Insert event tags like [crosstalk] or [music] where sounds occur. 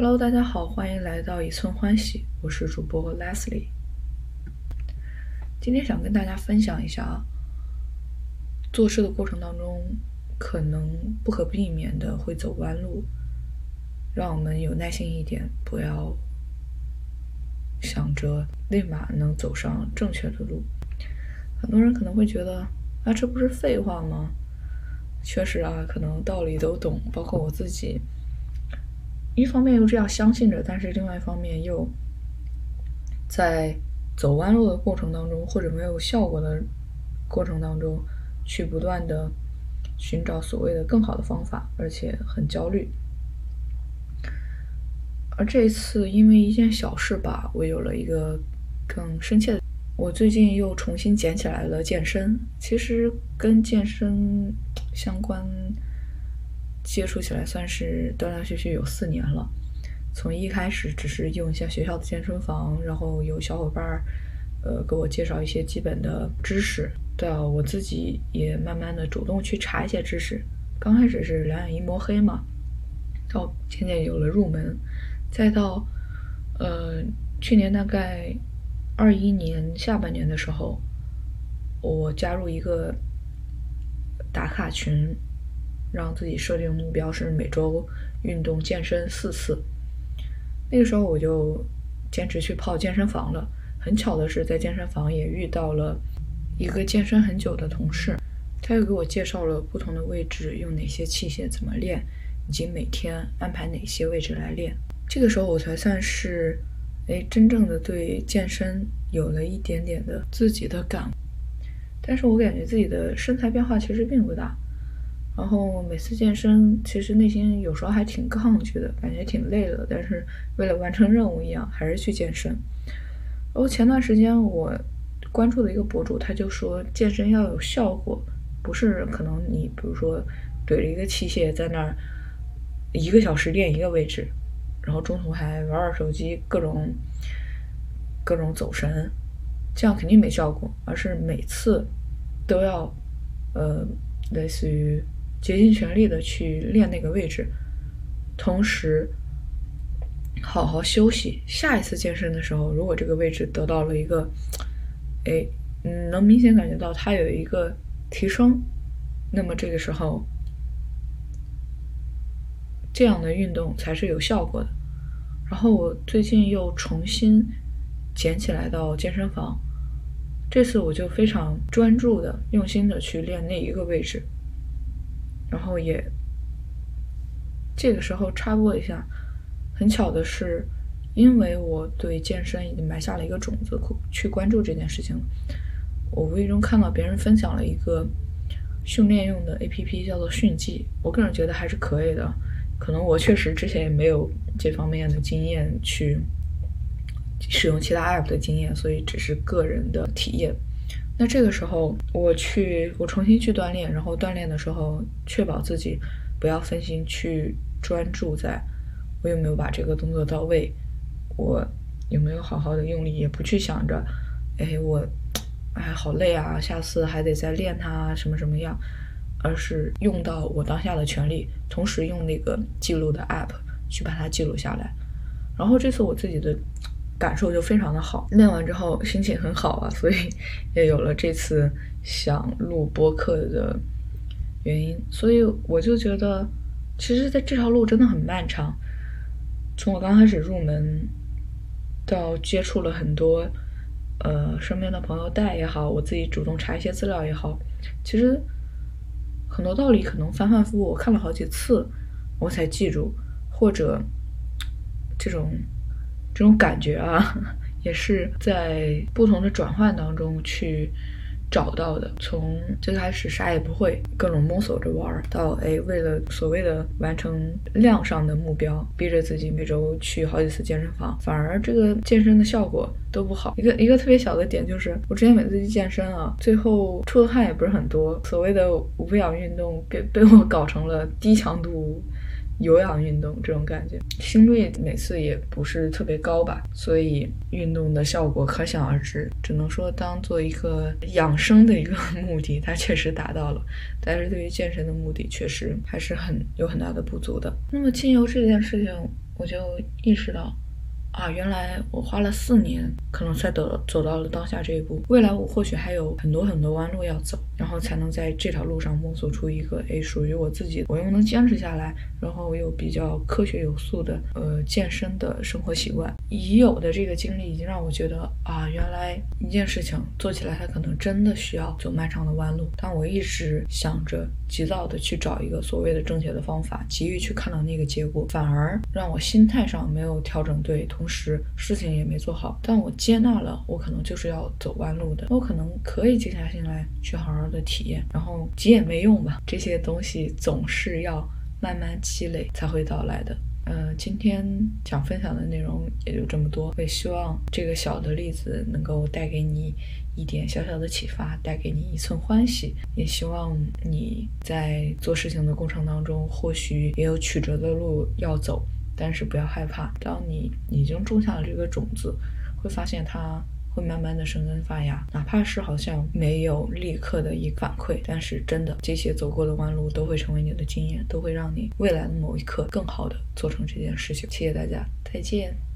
Hello，大家好，欢迎来到一寸欢喜，我是主播 Leslie。今天想跟大家分享一下啊，做事的过程当中，可能不可避免的会走弯路，让我们有耐心一点，不要想着立马能走上正确的路。很多人可能会觉得，啊，这不是废话吗？确实啊，可能道理都懂，包括我自己。一方面又这样相信着，但是另外一方面又在走弯路的过程当中，或者没有效果的过程当中，去不断的寻找所谓的更好的方法，而且很焦虑。而这一次，因为一件小事吧，我有了一个更深切的。我最近又重新捡起来了健身，其实跟健身相关。接触起来算是断断续续有四年了，从一开始只是用一下学校的健身房，然后有小伙伴儿，呃，给我介绍一些基本的知识，到我自己也慢慢的主动去查一些知识。刚开始是两眼一摸黑嘛，到渐渐有了入门，再到呃去年大概二一年下半年的时候，我加入一个打卡群。让自己设定目标是每周运动健身四次。那个时候我就坚持去泡健身房了。很巧的是，在健身房也遇到了一个健身很久的同事，他又给我介绍了不同的位置用哪些器械怎么练，以及每天安排哪些位置来练。这个时候我才算是哎真正的对健身有了一点点的自己的感。但是我感觉自己的身材变化其实并不大。然后每次健身，其实内心有时候还挺抗拒的，感觉挺累的。但是为了完成任务一样，还是去健身。然后前段时间我关注的一个博主，他就说健身要有效果，不是可能你比如说怼着一个器械在那儿一个小时练一个位置，然后中途还玩玩手机，各种各种走神，这样肯定没效果。而是每次都要呃类似于。竭尽全力的去练那个位置，同时好好休息。下一次健身的时候，如果这个位置得到了一个，哎，嗯，能明显感觉到它有一个提升，那么这个时候这样的运动才是有效果的。然后我最近又重新捡起来到健身房，这次我就非常专注的、用心的去练那一个位置。然后也，这个时候插播一下，很巧的是，因为我对健身已经埋下了一个种子，去关注这件事情。我无意中看到别人分享了一个训练用的 A P P，叫做训记。我个人觉得还是可以的，可能我确实之前也没有这方面的经验去使用其他 App 的经验，所以只是个人的体验。那这个时候，我去，我重新去锻炼，然后锻炼的时候，确保自己不要分心，去专注在我有没有把这个动作到位，我有没有好好的用力，也不去想着，哎，我，哎，好累啊，下次还得再练它什么什么样，而是用到我当下的全力，同时用那个记录的 app 去把它记录下来，然后这次我自己的。感受就非常的好，练完之后心情很好啊，所以 [laughs] 也有了这次想录播客的原因。所以我就觉得，其实在这条路真的很漫长。从我刚开始入门到接触了很多，呃，身边的朋友带也好，我自己主动查一些资料也好，其实很多道理可能反反复复我看了好几次我才记住，或者这种。这种感觉啊，也是在不同的转换当中去找到的。从最开始啥也不会，各种摸索着玩，到哎，为了所谓的完成量上的目标，逼着自己每周去好几次健身房，反而这个健身的效果都不好。一个一个特别小的点就是，我之前每次去健身啊，最后出的汗也不是很多，所谓的无氧运动被被我搞成了低强度。有氧运动这种感觉，心率每次也不是特别高吧，所以运动的效果可想而知。只能说当做一个养生的一个 [laughs] 目的，它确实达到了，但是对于健身的目的，确实还是很有很大的不足的。那么精油这件事情，我就意识到。啊，原来我花了四年，可能才得走到了当下这一步。未来我或许还有很多很多弯路要走，然后才能在这条路上摸索出一个诶属于我自己，我又能坚持下来，然后又比较科学有素的呃健身的生活习惯。已有的这个经历已经让我觉得啊，原来一件事情做起来它可能真的需要走漫长的弯路。但我一直想着急躁的去找一个所谓的正确的方法，急于去看到那个结果，反而让我心态上没有调整对，同。时事情也没做好，但我接纳了，我可能就是要走弯路的，我可能可以静下心来去好好的体验，然后急也没用吧，这些东西总是要慢慢积累才会到来的。呃，今天想分享的内容也就这么多，我也希望这个小的例子能够带给你一点小小的启发，带给你一寸欢喜，也希望你在做事情的过程当中，或许也有曲折的路要走。但是不要害怕，当你已经种下了这个种子，会发现它会慢慢的生根发芽，哪怕是好像没有立刻的一反馈，但是真的这些走过的弯路都会成为你的经验，都会让你未来的某一刻更好的做成这件事情。谢谢大家，再见。